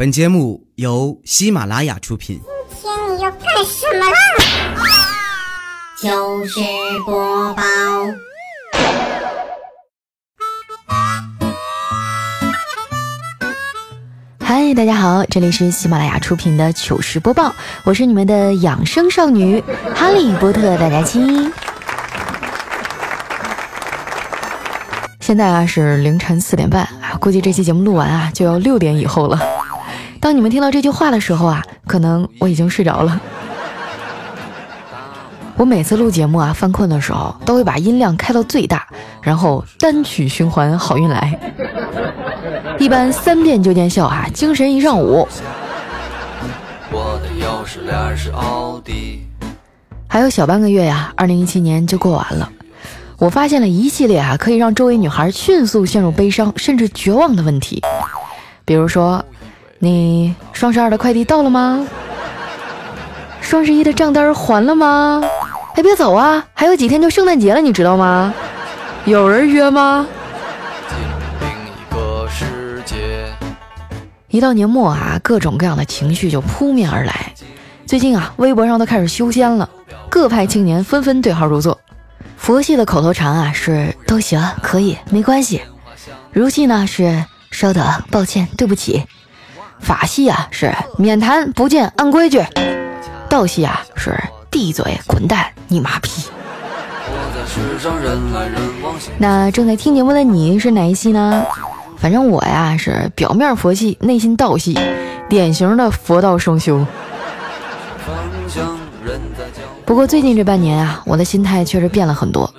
本节目由喜马拉雅出品。今天你要干什么啦？糗事播报，嗨，大家好，这里是喜马拉雅出品的糗事播报，我是你们的养生少女哈利波特大家亲。现在啊是凌晨四点半啊，估计这期节目录完啊就要六点以后了。当你们听到这句话的时候啊，可能我已经睡着了。我每次录节目啊，犯困的时候都会把音量开到最大，然后单曲循环，好运来。一般三遍就见效啊，精神一上午。我的钥匙链是奥迪。还有小半个月呀，二零一七年就过完了。我发现了一系列啊，可以让周围女孩迅速陷入悲伤甚至绝望的问题，比如说，你双十二的快递到了吗？双十一的账单还了吗？哎，别走啊，还有几天就圣诞节了，你知道吗？有人约吗？一到年末啊，各种各样的情绪就扑面而来。最近啊，微博上都开始修仙了，各派青年纷纷对号入座。佛系的口头禅啊是都行，可以，没关系。如系呢是稍等，抱歉，对不起。法系啊是免谈，不见，按规矩。道系啊是闭嘴，滚蛋，你妈逼。那正在听节目的你是哪一系呢？反正我呀是表面佛系，内心道系，典型的佛道双修。不过最近这半年啊，我的心态确实变了很多，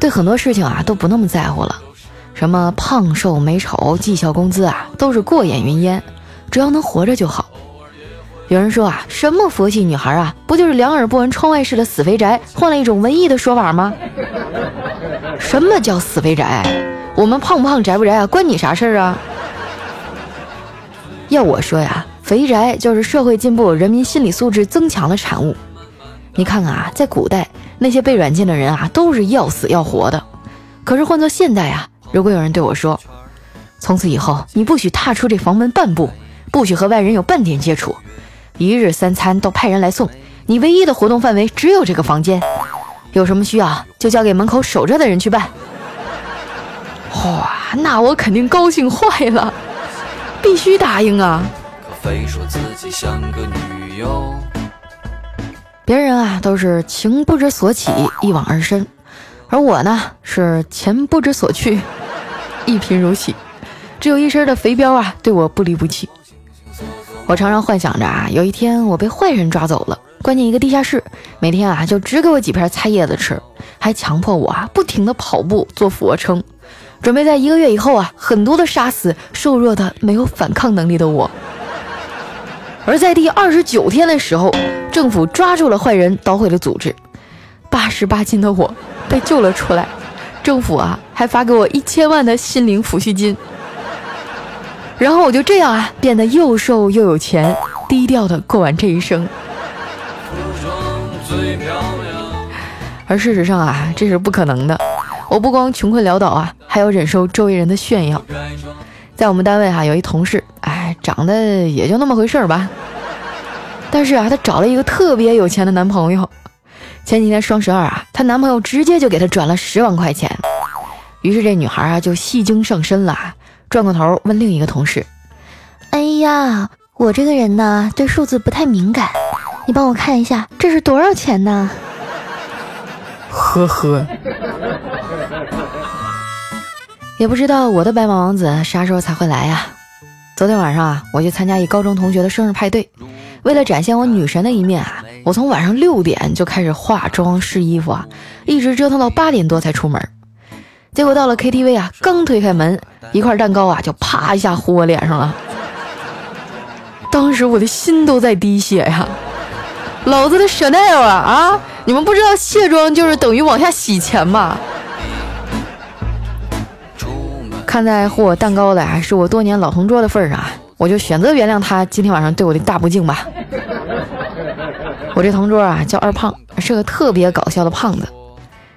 对很多事情啊都不那么在乎了。什么胖瘦美丑、绩效工资啊，都是过眼云烟，只要能活着就好。有人说啊，什么佛系女孩啊，不就是两耳不闻窗外事的死肥宅，换了一种文艺的说法吗？什么叫死肥宅？我们胖不胖、宅不宅啊，关你啥事儿啊？要我说呀，肥宅就是社会进步、人民心理素质增强的产物。你看看啊，在古代那些被软禁的人啊，都是要死要活的。可是换做现代啊，如果有人对我说，从此以后你不许踏出这房门半步，不许和外人有半点接触，一日三餐都派人来送，你唯一的活动范围只有这个房间，有什么需要就交给门口守着的人去办。哇，那我肯定高兴坏了，必须答应啊！可非说自己像个女友。别人啊都是情不知所起，一往而深，而我呢是钱不知所去，一贫如洗，只有一身的肥膘啊对我不离不弃。我常常幻想着啊，有一天我被坏人抓走了，关进一个地下室，每天啊就只给我几片菜叶子吃，还强迫我啊不停的跑步做俯卧撑，准备在一个月以后啊狠毒的杀死瘦弱的没有反抗能力的我。而在第二十九天的时候，政府抓住了坏人，捣毁了组织，八十八斤的我被救了出来。政府啊，还发给我一千万的心灵抚恤金。然后我就这样啊，变得又瘦又有钱，低调的过完这一生。而事实上啊，这是不可能的。我不光穷困潦倒啊，还要忍受周围人的炫耀。在我们单位哈、有一同事，哎，长得也就那么回事儿吧。但是啊，她找了一个特别有钱的男朋友。前几天双十二啊，她男朋友直接就给她转了十万块钱。于是这女孩啊就戏精上身了，转过头问另一个同事：“哎呀，我这个人呢对数字不太敏感，你帮我看一下这是多少钱呢？”呵呵。也不知道我的白马王子啥时候才会来呀？昨天晚上啊，我去参加一高中同学的生日派对，为了展现我女神的一面啊，我从晚上六点就开始化妆试衣服啊，一直折腾到八点多才出门。结果到了 KTV 啊，刚推开门，一块蛋糕啊就啪一下呼我脸上了，当时我的心都在滴血呀！老子的 Chanel 啊啊！你们不知道卸妆就是等于往下洗钱吗？看在护我蛋糕的还是我多年老同桌的份上，我就选择原谅他今天晚上对我的大不敬吧。我这同桌啊叫二胖，是个特别搞笑的胖子。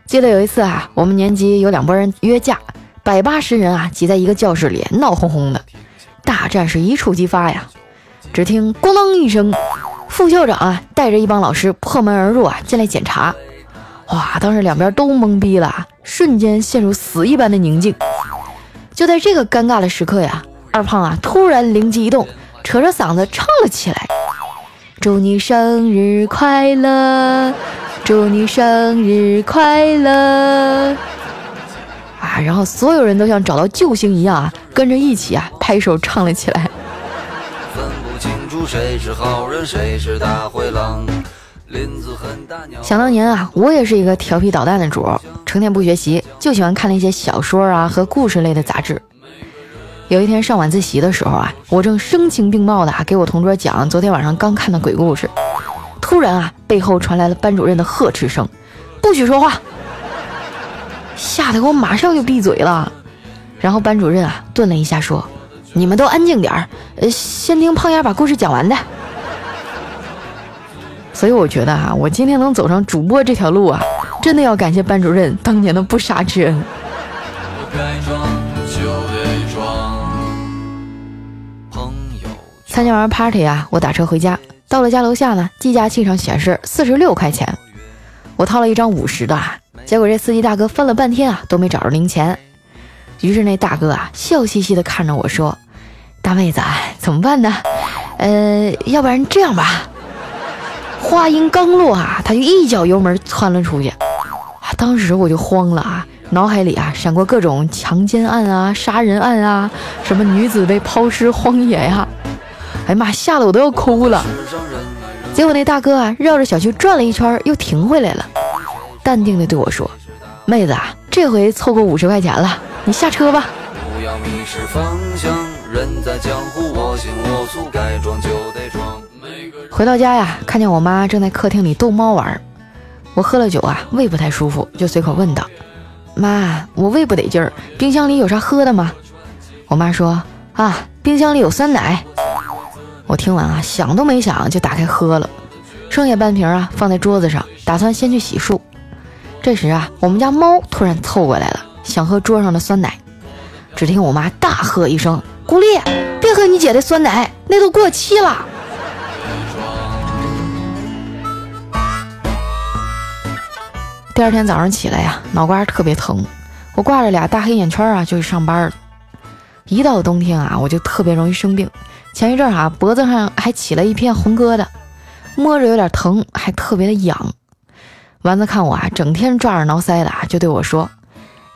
记得有一次啊，我们年级有两拨人约架，百八十人啊挤在一个教室里，闹哄哄的，大战是一触即发呀。只听咣当一声，副校长啊带着一帮老师破门而入啊进来检查。哇！当时两边都懵逼了，瞬间陷入死一般的宁静。就在这个尴尬的时刻呀，二胖啊突然灵机一动，扯着嗓子唱了起来：“祝你生日快乐，祝你生日快乐！”啊！然后所有人都像找到救星一样啊，跟着一起啊拍手唱了起来。分不清楚谁是好人，谁是大灰狼。想当年啊，我也是一个调皮捣蛋的主，成天不学习，就喜欢看那些小说啊和故事类的杂志。有一天上晚自习的时候啊，我正声情并茂的啊给我同桌讲昨天晚上刚看的鬼故事，突然啊，背后传来了班主任的呵斥声：“不许说话！”吓得我马上就闭嘴了。然后班主任啊顿了一下说：“你们都安静点儿，呃，先听胖丫把故事讲完的。”所以我觉得啊，我今天能走上主播这条路啊，真的要感谢班主任当年的不杀之恩。参加完 party 啊，我打车回家，到了家楼下呢，计价器上显示四十六块钱，我掏了一张五十的，结果这司机大哥翻了半天啊，都没找着零钱。于是那大哥啊，笑嘻嘻的看着我说：“大妹子，怎么办呢？呃，要不然这样吧。”话音刚落啊，他就一脚油门窜了出去，当时我就慌了啊，脑海里啊闪过各种强奸案啊、杀人案啊，什么女子被抛尸荒野呀，哎呀妈，吓得我都要哭了。结果那大哥啊绕着小区转了一圈，又停回来了，淡定的对我说：“妹子啊，这回凑够五十块钱了，你下车吧。”不要迷失方向，人在江湖，我行我素，该装就得装。回到家呀，看见我妈正在客厅里逗猫玩。我喝了酒啊，胃不太舒服，就随口问道：“妈，我胃不得劲儿，冰箱里有啥喝的吗？”我妈说：“啊，冰箱里有酸奶。”我听完啊，想都没想就打开喝了，剩下半瓶啊放在桌子上，打算先去洗漱。这时啊，我们家猫突然凑过来了，想喝桌上的酸奶。只听我妈大喝一声：“古丽，别喝你姐的酸奶，那都过期了。”第二天早上起来呀，脑瓜特别疼，我挂着俩大黑眼圈啊，就去上班了。一到冬天啊，我就特别容易生病。前一阵啊，脖子上还起了一片红疙瘩，摸着有点疼，还特别的痒。丸子看我啊，整天抓耳挠腮的，就对我说：“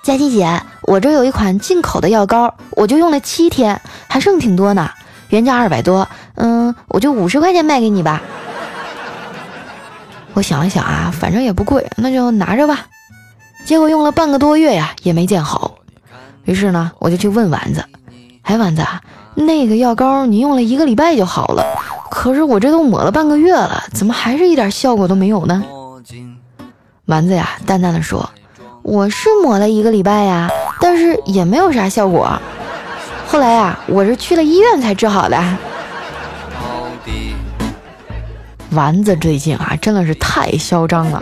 佳琪姐，我这有一款进口的药膏，我就用了七天，还剩挺多呢，原价二百多，嗯，我就五十块钱卖给你吧。”我想了想啊，反正也不贵，那就拿着吧。结果用了半个多月呀，也没见好。于是呢，我就去问丸子：“哎，丸子，那个药膏你用了一个礼拜就好了，可是我这都抹了半个月了，怎么还是一点效果都没有呢？”丸子呀，淡淡的说：“我是抹了一个礼拜呀，但是也没有啥效果。后来呀，我是去了医院才治好的。”丸子最近啊，真的是太嚣张了。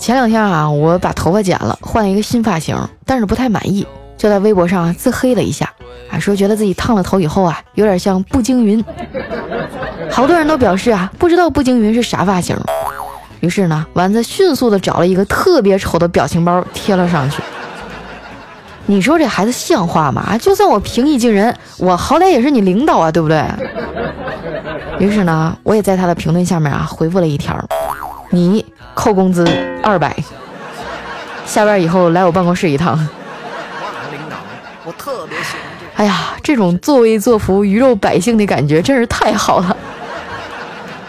前两天啊，我把头发剪了，换了一个新发型，但是不太满意，就在微博上自黑了一下，啊，说觉得自己烫了头以后啊，有点像步惊云。好多人都表示啊，不知道步惊云是啥发型。于是呢，丸子迅速的找了一个特别丑的表情包贴了上去。你说这孩子像话吗？就算我平易近人，我好歹也是你领导啊，对不对？于是呢，我也在他的评论下面啊回复了一条：“你扣工资二百，下班以后来我办公室一趟。”领导，我特别喜欢这。哎呀，这种作威作福、鱼肉百姓的感觉真是太好了，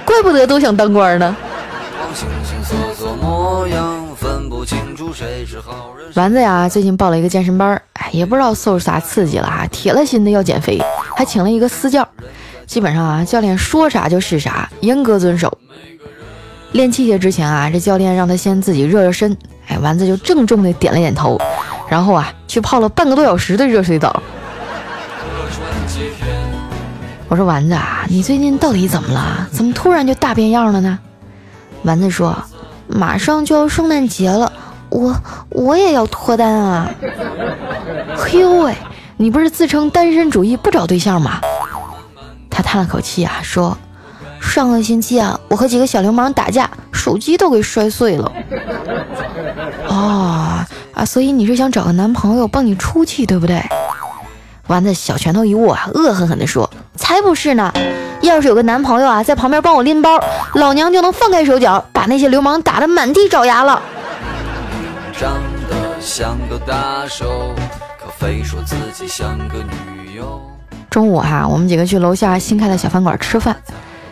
怪不得都想当官呢。做做模样分不清谁是好人丸子呀，最近报了一个健身班，哎，也不知道受啥刺激了哈，铁了心的要减肥，还请了一个私教。基本上啊，教练说啥就是啥，严格遵守。练器械之前啊，这教练让他先自己热热身。哎，丸子就郑重的点了点头，然后啊，去泡了半个多小时的热水澡。我说丸子啊，你最近到底怎么了？怎么突然就大变样了呢？丸子说，马上就要圣诞节了，我我也要脱单啊。嘿呦喂，你不是自称单身主义不找对象吗？他叹了口气啊，说：“上个星期啊，我和几个小流氓打架，手机都给摔碎了。”哦啊，所以你是想找个男朋友帮你出气，对不对？丸子小拳头一握啊，恶狠狠地说：“才不是呢！要是有个男朋友啊，在旁边帮我拎包，老娘就能放开手脚，把那些流氓打得满地找牙了。”长得像个大手，可非说自己像个女友。中午哈、我们几个去楼下新开的小饭馆吃饭，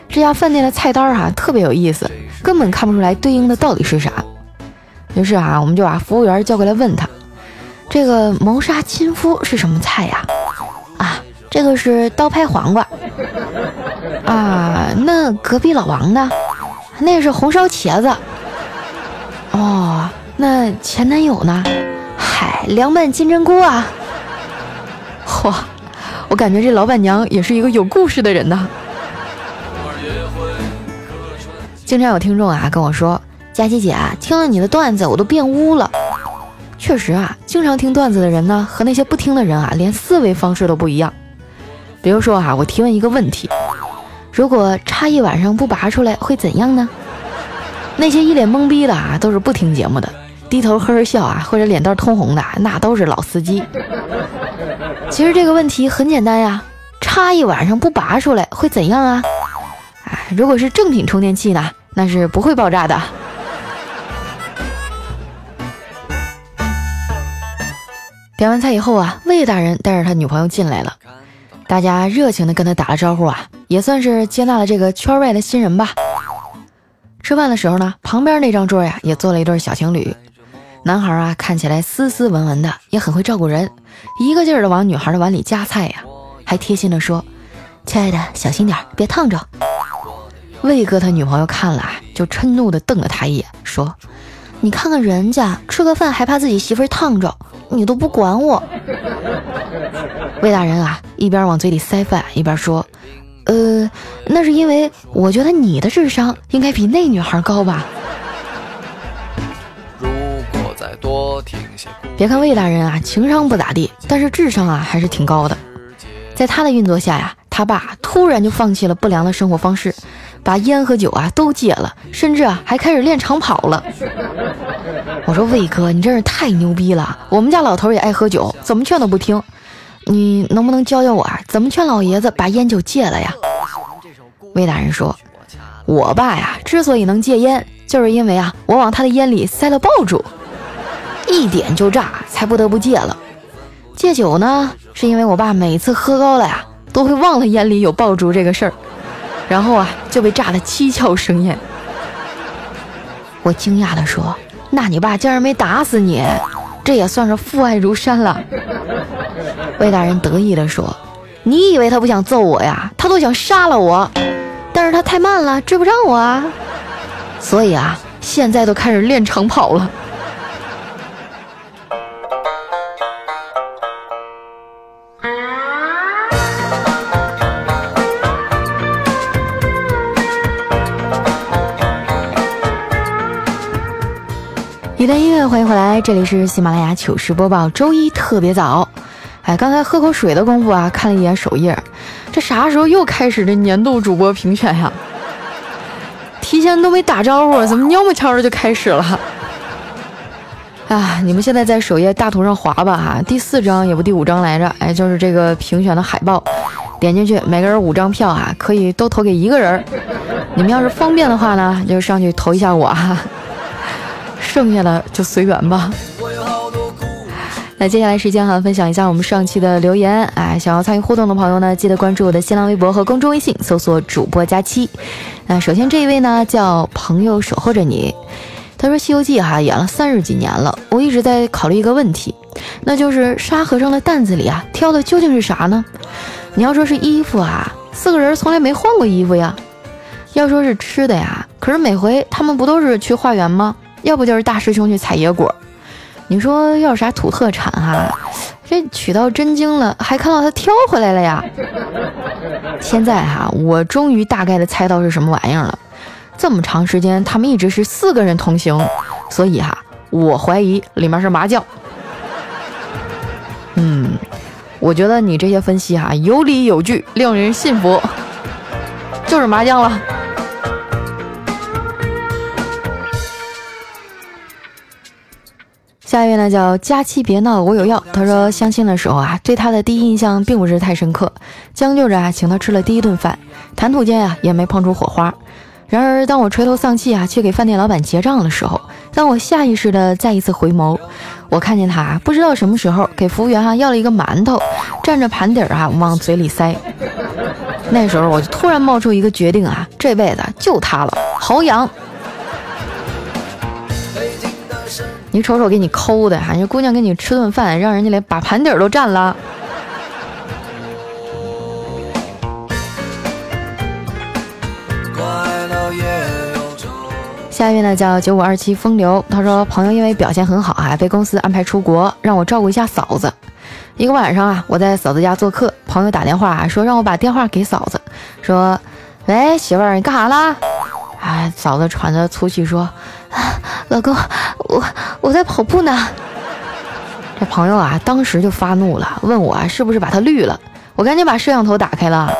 这家饭店的菜单哈、特别有意思，根本看不出来对应的到底是啥。于是啊，我们就把服务员叫过来问他，这个谋杀亲夫是什么菜呀？啊，这个是刀拍黄瓜。啊，那隔壁老王呢？那是红烧茄子。哦，那前男友呢？嗨，凉拌金针菇啊。嚯！我感觉这老板娘也是一个有故事的人呐。经常有听众啊跟我说：“佳琪姐啊，听了你的段子，我都变污了。”确实啊，经常听段子的人呢，和那些不听的人啊，连思维方式都不一样。比如说啊，我提问一个问题：如果插一晚上不拔出来，会怎样呢？那些一脸懵逼的啊，都是不听节目的，低头呵呵笑啊，或者脸蛋通红的，那都是老司机。其实这个问题很简单呀，插一晚上不拔出来会怎样啊？哎，如果是正品充电器呢，那是不会爆炸的。点完菜以后啊，魏大人带着他女朋友进来了，大家热情的跟他打了招呼啊，也算是接纳了这个圈外的新人吧。吃饭的时候呢，旁边那张桌呀也坐了一对小情侣，男孩啊看起来斯斯文文的，也很会照顾人，一个劲儿的往女孩的碗里夹菜呀，还贴心的说：“亲爱的，小心点，别烫着。”魏哥他女朋友看了啊，就嗔怒的瞪了他一眼，说：“你看看人家吃个饭还怕自己媳妇儿烫着，你都不管我。”魏大人啊，一边往嘴里塞饭，一边说：“呃，那是因为我觉得你的智商应该比那女孩高吧。”如果再多听些别看魏大人啊情商不咋地，但是智商啊还是挺高的。在他的运作下呀，他爸突然就放弃了不良的生活方式，把烟和酒啊都戒了，甚至啊还开始练长跑了。我说魏哥，你真是太牛逼了！我们家老头也爱喝酒，怎么劝都不听。你能不能教教我啊，怎么劝老爷子把烟酒戒了呀？魏大人说：“我爸呀，之所以能戒烟，就是因为啊，我往他的烟里塞了爆竹，一点就炸，才不得不戒了。戒酒呢，是因为我爸每次喝高了呀，都会忘了烟里有爆竹这个事儿，然后啊就被炸得七窍生烟。”我惊讶地说：“那你爸竟然没打死你，这也算是父爱如山了。”魏大人得意地说：“你以为他不想揍我呀？他都想杀了我，但是他太慢了，追不上我啊。所以啊，现在都开始练长跑了。”一段音乐，欢迎回来，这里是喜马拉雅糗事播报，周一特别早。哎，刚才喝口水的功夫啊，看了一眼首页，这啥时候又开始这年度主播评选呀？提前都没打招呼，怎么蔫不悄的就开始了？啊，你们现在在首页大图上划吧哈，第四张也不第五张来着，哎，就是这个评选的海报，点进去，每个人五张票啊，可以都投给一个人。你们要是方便的话呢，就上去投一下我哈。剩下的就随缘吧。那接下来时间哈，分享一下我们上期的留言。哎，想要参与互动的朋友呢，记得关注我的新浪微博和公众微信，搜索主播佳期。那首先这一位呢，叫朋友守候着你。他说《西游记》哈演了三十几年了，我一直在考虑一个问题，那就是沙和尚的担子里啊挑的究竟是啥呢？你要说是衣服啊，四个人从来没换过衣服呀。要说是吃的呀，可是每回他们不都是去化缘吗？要不就是大师兄去采野果，你说要啥土特产哈，这取到真经了，还看到他挑回来了呀。现在哈，我终于大概的猜到是什么玩意儿了。这么长时间，他们一直是四个人同行，所以哈，我怀疑里面是麻将。嗯，我觉得你这些分析哈有理有据，令人信服。就是麻将了。下一位呢叫佳期别闹，我有药。他说相亲的时候啊，对他的第一印象并不是太深刻，将就着啊请他吃了第一顿饭，谈吐间啊也没碰出火花。然而当我垂头丧气啊去给饭店老板结账的时候，当我下意识的再一次回眸，我看见他啊不知道什么时候给服务员啊要了一个馒头，蘸着盘底儿啊往嘴里塞。那时候我就突然冒出一个决定啊，这辈子就他了，好养。你瞅瞅，给你抠的，哈，这姑娘给你吃顿饭，让人家连把盘底儿都占了。下一位呢叫九五二七风流，他说朋友因为表现很好啊，被公司安排出国，让我照顾一下嫂子。一个晚上啊，我在嫂子家做客，朋友打电话说让我把电话给嫂子，说：“喂，媳妇儿，你干啥啦？”哎，嫂子喘着粗气说：“老公，我我在跑步呢。”这朋友啊，当时就发怒了，问我啊是不是把他绿了。我赶紧把摄像头打开了。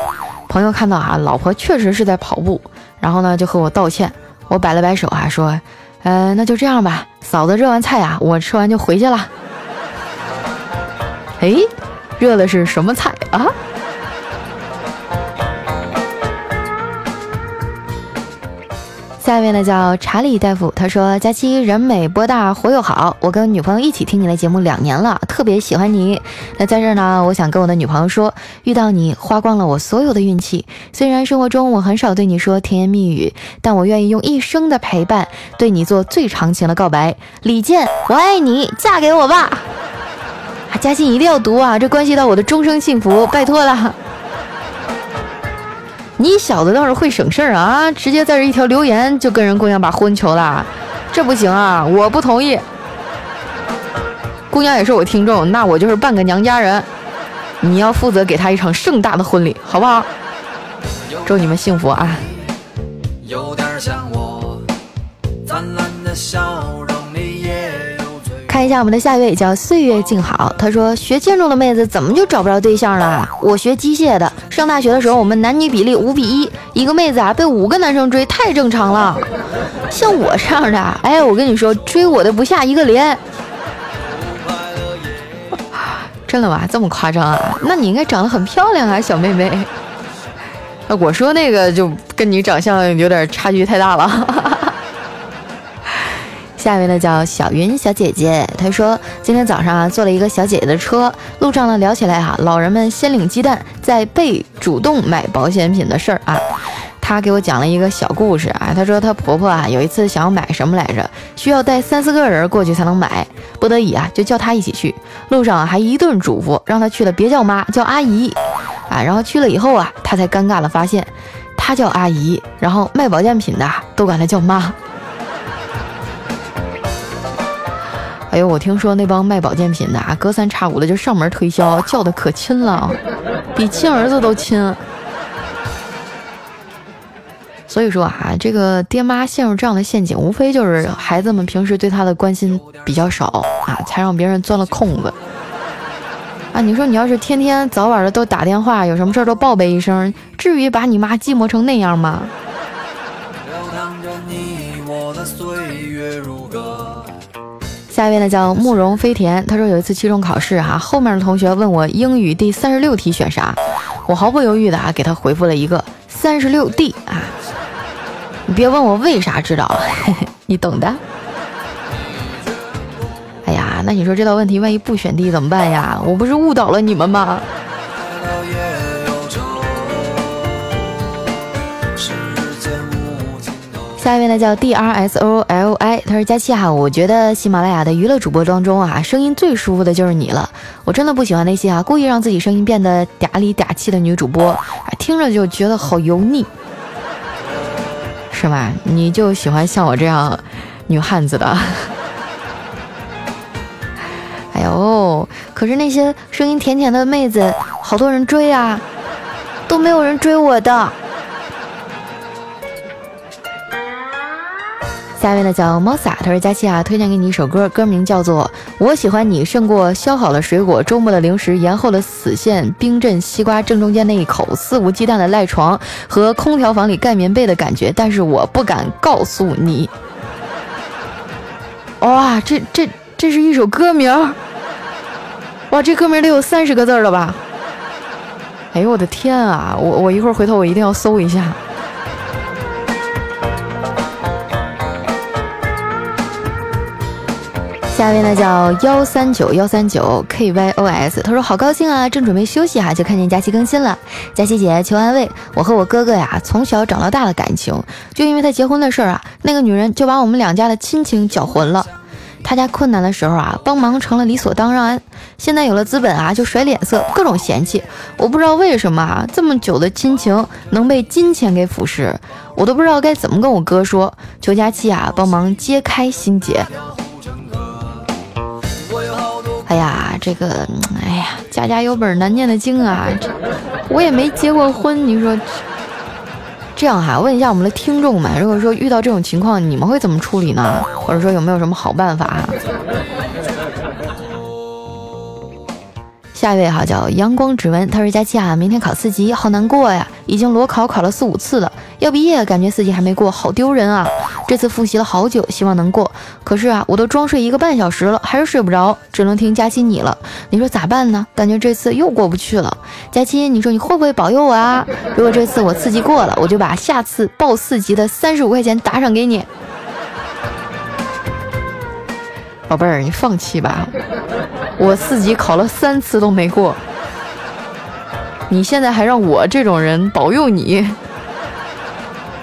朋友看到啊，老婆确实是在跑步，然后呢就和我道歉。我摆了摆手啊，说：“呃，那就这样吧，嫂子热完菜啊，我吃完就回去了。”哎，热的是什么菜啊？下一位呢叫查理大夫，他说：“佳期人美波大活又好，我跟女朋友一起听你的节目两年了，特别喜欢你。那在这儿呢，我想跟我的女朋友说，遇到你花光了我所有的运气。虽然生活中我很少对你说甜言蜜语，但我愿意用一生的陪伴对你做最长情的告白。李健，我爱你，嫁给我吧！啊，嘉欣一定要读啊，这关系到我的终生幸福，拜托了。”你小子倒是会省事儿啊！直接在这一条留言就跟人姑娘把婚求了，这不行啊！我不同意。姑娘也是我听众，那我就是半个娘家人。你要负责给她一场盛大的婚礼，好不好？祝你们幸福啊！有点像我灿烂的笑容。看一下我们的下一位叫岁月静好，他说学建筑的妹子怎么就找不着对象了？我学机械的，上大学的时候我们男女比例五比一，一个妹子啊被五个男生追太正常了。像我这样的，哎，我跟你说追我的不下一个连。真的吗？这么夸张啊？那你应该长得很漂亮啊，小妹妹。那 我说那个就跟你长相有点差距太大了。下一位呢叫小云小姐姐，她说今天早上啊坐了一个小姐姐的车，路上呢聊起来哈，老人们先领鸡蛋再被主动买保险品的事儿啊。她给我讲了一个小故事啊，她说她婆婆啊有一次想要买什么来着，需要带三四个人过去才能买，不得已啊就叫她一起去，路上还一顿嘱咐让她去了别叫妈叫阿姨啊，然后去了以后啊她才尴尬的发现，她叫阿姨，然后卖保健品的都管她叫妈。哎，我听说那帮卖保健品的啊，隔三差五的就上门推销，叫的可亲了，比亲儿子都亲。所以说啊，这个爹妈陷入这样的陷阱，无非就是孩子们平时对他的关心比较少啊，才让别人钻了空子。啊，你说你要是天天早晚的都打电话，有什么事儿都报备一声，至于把你妈寂寞成那样吗？流淌着你我的岁月如下一位呢叫慕容飞田，他说有一次期中考试哈，后面的同学问我英语第三十六题选啥，我毫不犹豫的啊给他回复了一个三十六 D 啊，你别问我为啥知道，你懂的。哎呀，那你说这道问题万一不选 D 怎么办呀？我不是误导了你们吗？下一位呢叫 D R S O L I，他说佳期哈，我觉得喜马拉雅的娱乐主播当中啊，声音最舒服的就是你了。我真的不喜欢那些啊故意让自己声音变得嗲里嗲气的女主播，啊，听着就觉得好油腻，是吧？你就喜欢像我这样女汉子的。哎呦，可是那些声音甜甜的妹子，好多人追啊，都没有人追我的。下面呢叫猫撒，他说佳琪啊，推荐给你一首歌，歌名叫做《我喜欢你胜过削好了水果、周末的零食、延后的死线、冰镇西瓜正中间那一口、肆无忌惮的赖床和空调房里盖棉被的感觉》，但是我不敢告诉你。哇，这这这是一首歌名哇，这歌名得有三十个字了吧？哎呦我的天啊！我我一会儿回头我一定要搜一下。下一位呢叫幺三九幺三九 kyos，他说好高兴啊，正准备休息哈，就看见佳期更新了。佳期姐求安慰，我和我哥哥呀从小长到大的感情，就因为他结婚的事儿啊，那个女人就把我们两家的亲情搅浑了。他家困难的时候啊，帮忙成了理所当然，现在有了资本啊，就甩脸色，各种嫌弃。我不知道为什么啊，这么久的亲情能被金钱给腐蚀，我都不知道该怎么跟我哥说。求佳期啊，帮忙揭开心结。哎呀，这个，哎呀，家家有本难念的经啊！我也没结过婚，你说这样哈？问一下我们的听众们，如果说遇到这种情况，你们会怎么处理呢？或者说有没有什么好办法？下一位哈叫阳光指纹，他说佳期啊，明天考四级，好难过呀！已经裸考考了四五次了，要毕业感觉四级还没过，好丢人啊！这次复习了好久，希望能过。可是啊，我都装睡一个半小时了，还是睡不着，只能听佳期你了。你说咋办呢？感觉这次又过不去了。佳期，你说你会不会保佑我啊？如果这次我四级过了，我就把下次报四级的三十五块钱打赏给你。宝贝儿，你放弃吧，我四级考了三次都没过，你现在还让我这种人保佑你，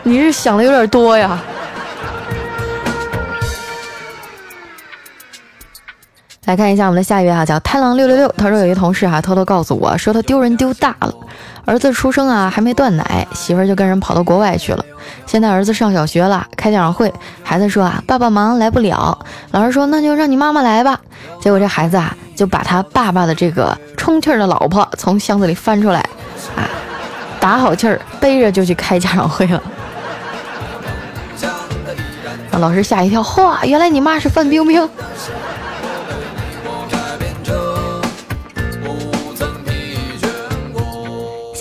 你是想的有点多呀。来看一下我们的下一位哈，叫太郎六六六。他说有一同事哈偷偷告诉我说他丢人丢大了，儿子出生啊还没断奶，媳妇儿就跟人跑到国外去了。现在儿子上小学了，开家长会，孩子说啊爸爸忙来不了，老师说那就让你妈妈来吧。结果这孩子啊就把他爸爸的这个充气的老婆从箱子里翻出来，啊打好气儿背着就去开家长会了，让老师吓一跳，嚯，原来你妈是范冰冰。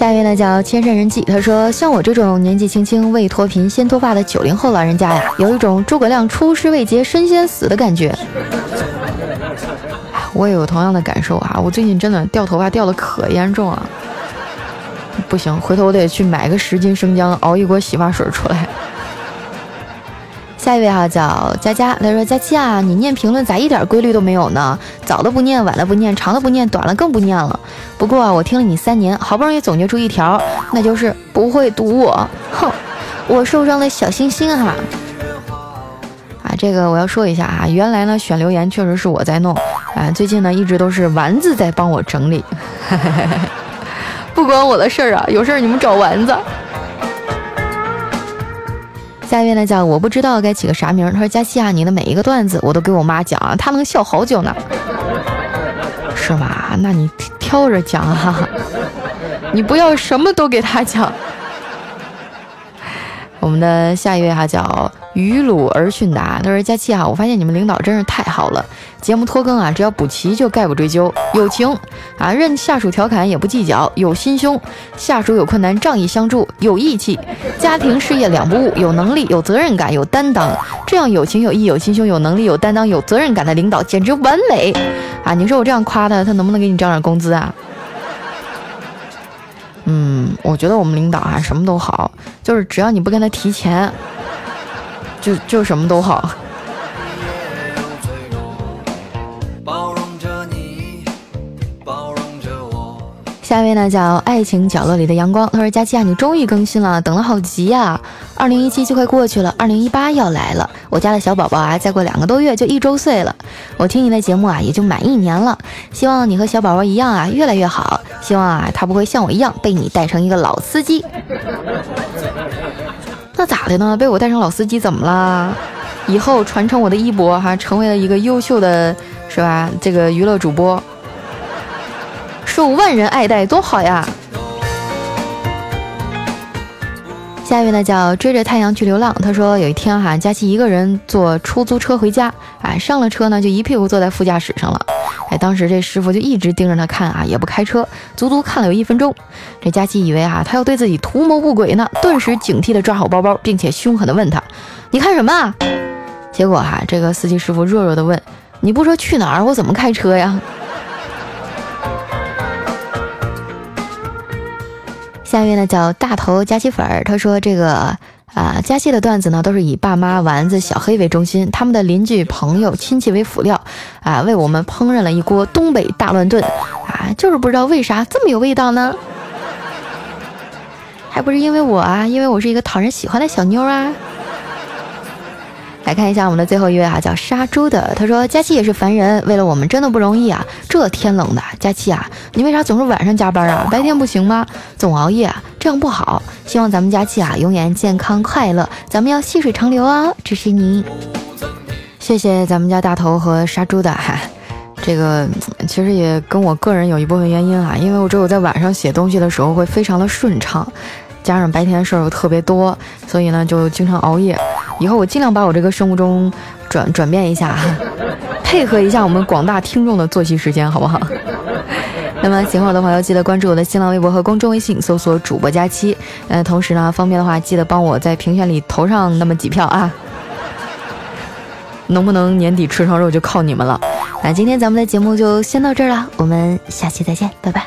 下一位呢叫千山人迹，他说像我这种年纪轻轻未脱贫先脱发的九零后老人家呀，有一种诸葛亮出师未捷身先死的感觉。我也有同样的感受啊，我最近真的掉头发掉的可严重了，不行，回头我得去买个十斤生姜熬一锅洗发水出来。下一位哈叫佳佳，他说佳期啊，你念评论咋一点规律都没有呢？早的不念，晚的不念，长的不念，短了更不念了。不过啊，我听了你三年，好不容易总结出一条，那就是不会读我。哼，我受伤的小心心哈。啊，这个我要说一下啊，原来呢选留言确实是我在弄，啊，最近呢一直都是丸子在帮我整理，不关我的事儿啊，有事儿你们找丸子。下一位呢叫我不知道该起个啥名。他说：“佳期啊，你的每一个段子我都给我妈讲啊，她能笑好久呢。是吗？那你挑着讲啊，你不要什么都给她讲。”我们的下一位哈叫于鲁而训达，他说：“佳期啊，我发现你们领导真是太好了，节目拖更啊，只要补齐就概不追究，友情啊，任下属调侃也不计较，有心胸，下属有困难仗义相助，有义气，家庭事业两不误，有能力，有责任感，有担当，这样有情有义有心胸有能力有担当有责任感的领导简直完美啊！你说我这样夸他，他能不能给你涨点工资啊？”嗯，我觉得我们领导啊什么都好，就是只要你不跟他提钱，就就什么都好。下一位呢叫爱情角落里的阳光，他说：“佳期啊，你终于更新了，等了好急呀！二零一七就快过去了，二零一八要来了，我家的小宝宝啊，再过两个多月就一周岁了。我听你的节目啊，也就满一年了。希望你和小宝宝一样啊，越来越好。希望啊，他不会像我一样被你带成一个老司机。那咋的呢？被我带成老司机怎么了？以后传承我的衣钵哈，成为了一个优秀的，是吧？这个娱乐主播。”受万人爱戴，多好呀！下一位呢叫追着太阳去流浪，他说有一天哈，佳琪一个人坐出租车回家，哎，上了车呢就一屁股坐在副驾驶上了，哎，当时这师傅就一直盯着他看啊，也不开车，足足看了有一分钟。这佳琪以为啊他要对自己图谋不轨呢，顿时警惕的抓好包包，并且凶狠的问他：“你看什么？”啊？”结果哈，这个司机师傅弱弱的问：“你不说去哪儿，我怎么开车呀？”下一位呢叫大头佳琪粉儿，他说这个啊佳琪的段子呢都是以爸妈、丸子、小黑为中心，他们的邻居、朋友、亲戚为辅料啊，为我们烹饪了一锅东北大乱炖啊，就是不知道为啥这么有味道呢？还不是因为我啊，因为我是一个讨人喜欢的小妞啊。来看一下我们的最后一位哈，叫杀猪的。他说：“佳期也是凡人，为了我们真的不容易啊！这天冷的，佳期啊，你为啥总是晚上加班啊？白天不行吗？总熬夜，这样不好。希望咱们佳琪啊，永远健康快乐。咱们要细水长流啊！支持你，谢谢咱们家大头和杀猪的哈。这个其实也跟我个人有一部分原因啊，因为我只有在晚上写东西的时候会非常的顺畅。”加上白天事儿又特别多，所以呢就经常熬夜。以后我尽量把我这个生物钟转转变一下，配合一下我们广大听众的作息时间，好不好？那么喜欢我的朋友记得关注我的新浪微博和公众微信，搜索主播佳期。呃，同时呢，方便的话记得帮我在评选里投上那么几票啊。能不能年底吃上肉就靠你们了。那今天咱们的节目就先到这儿了，我们下期再见，拜拜。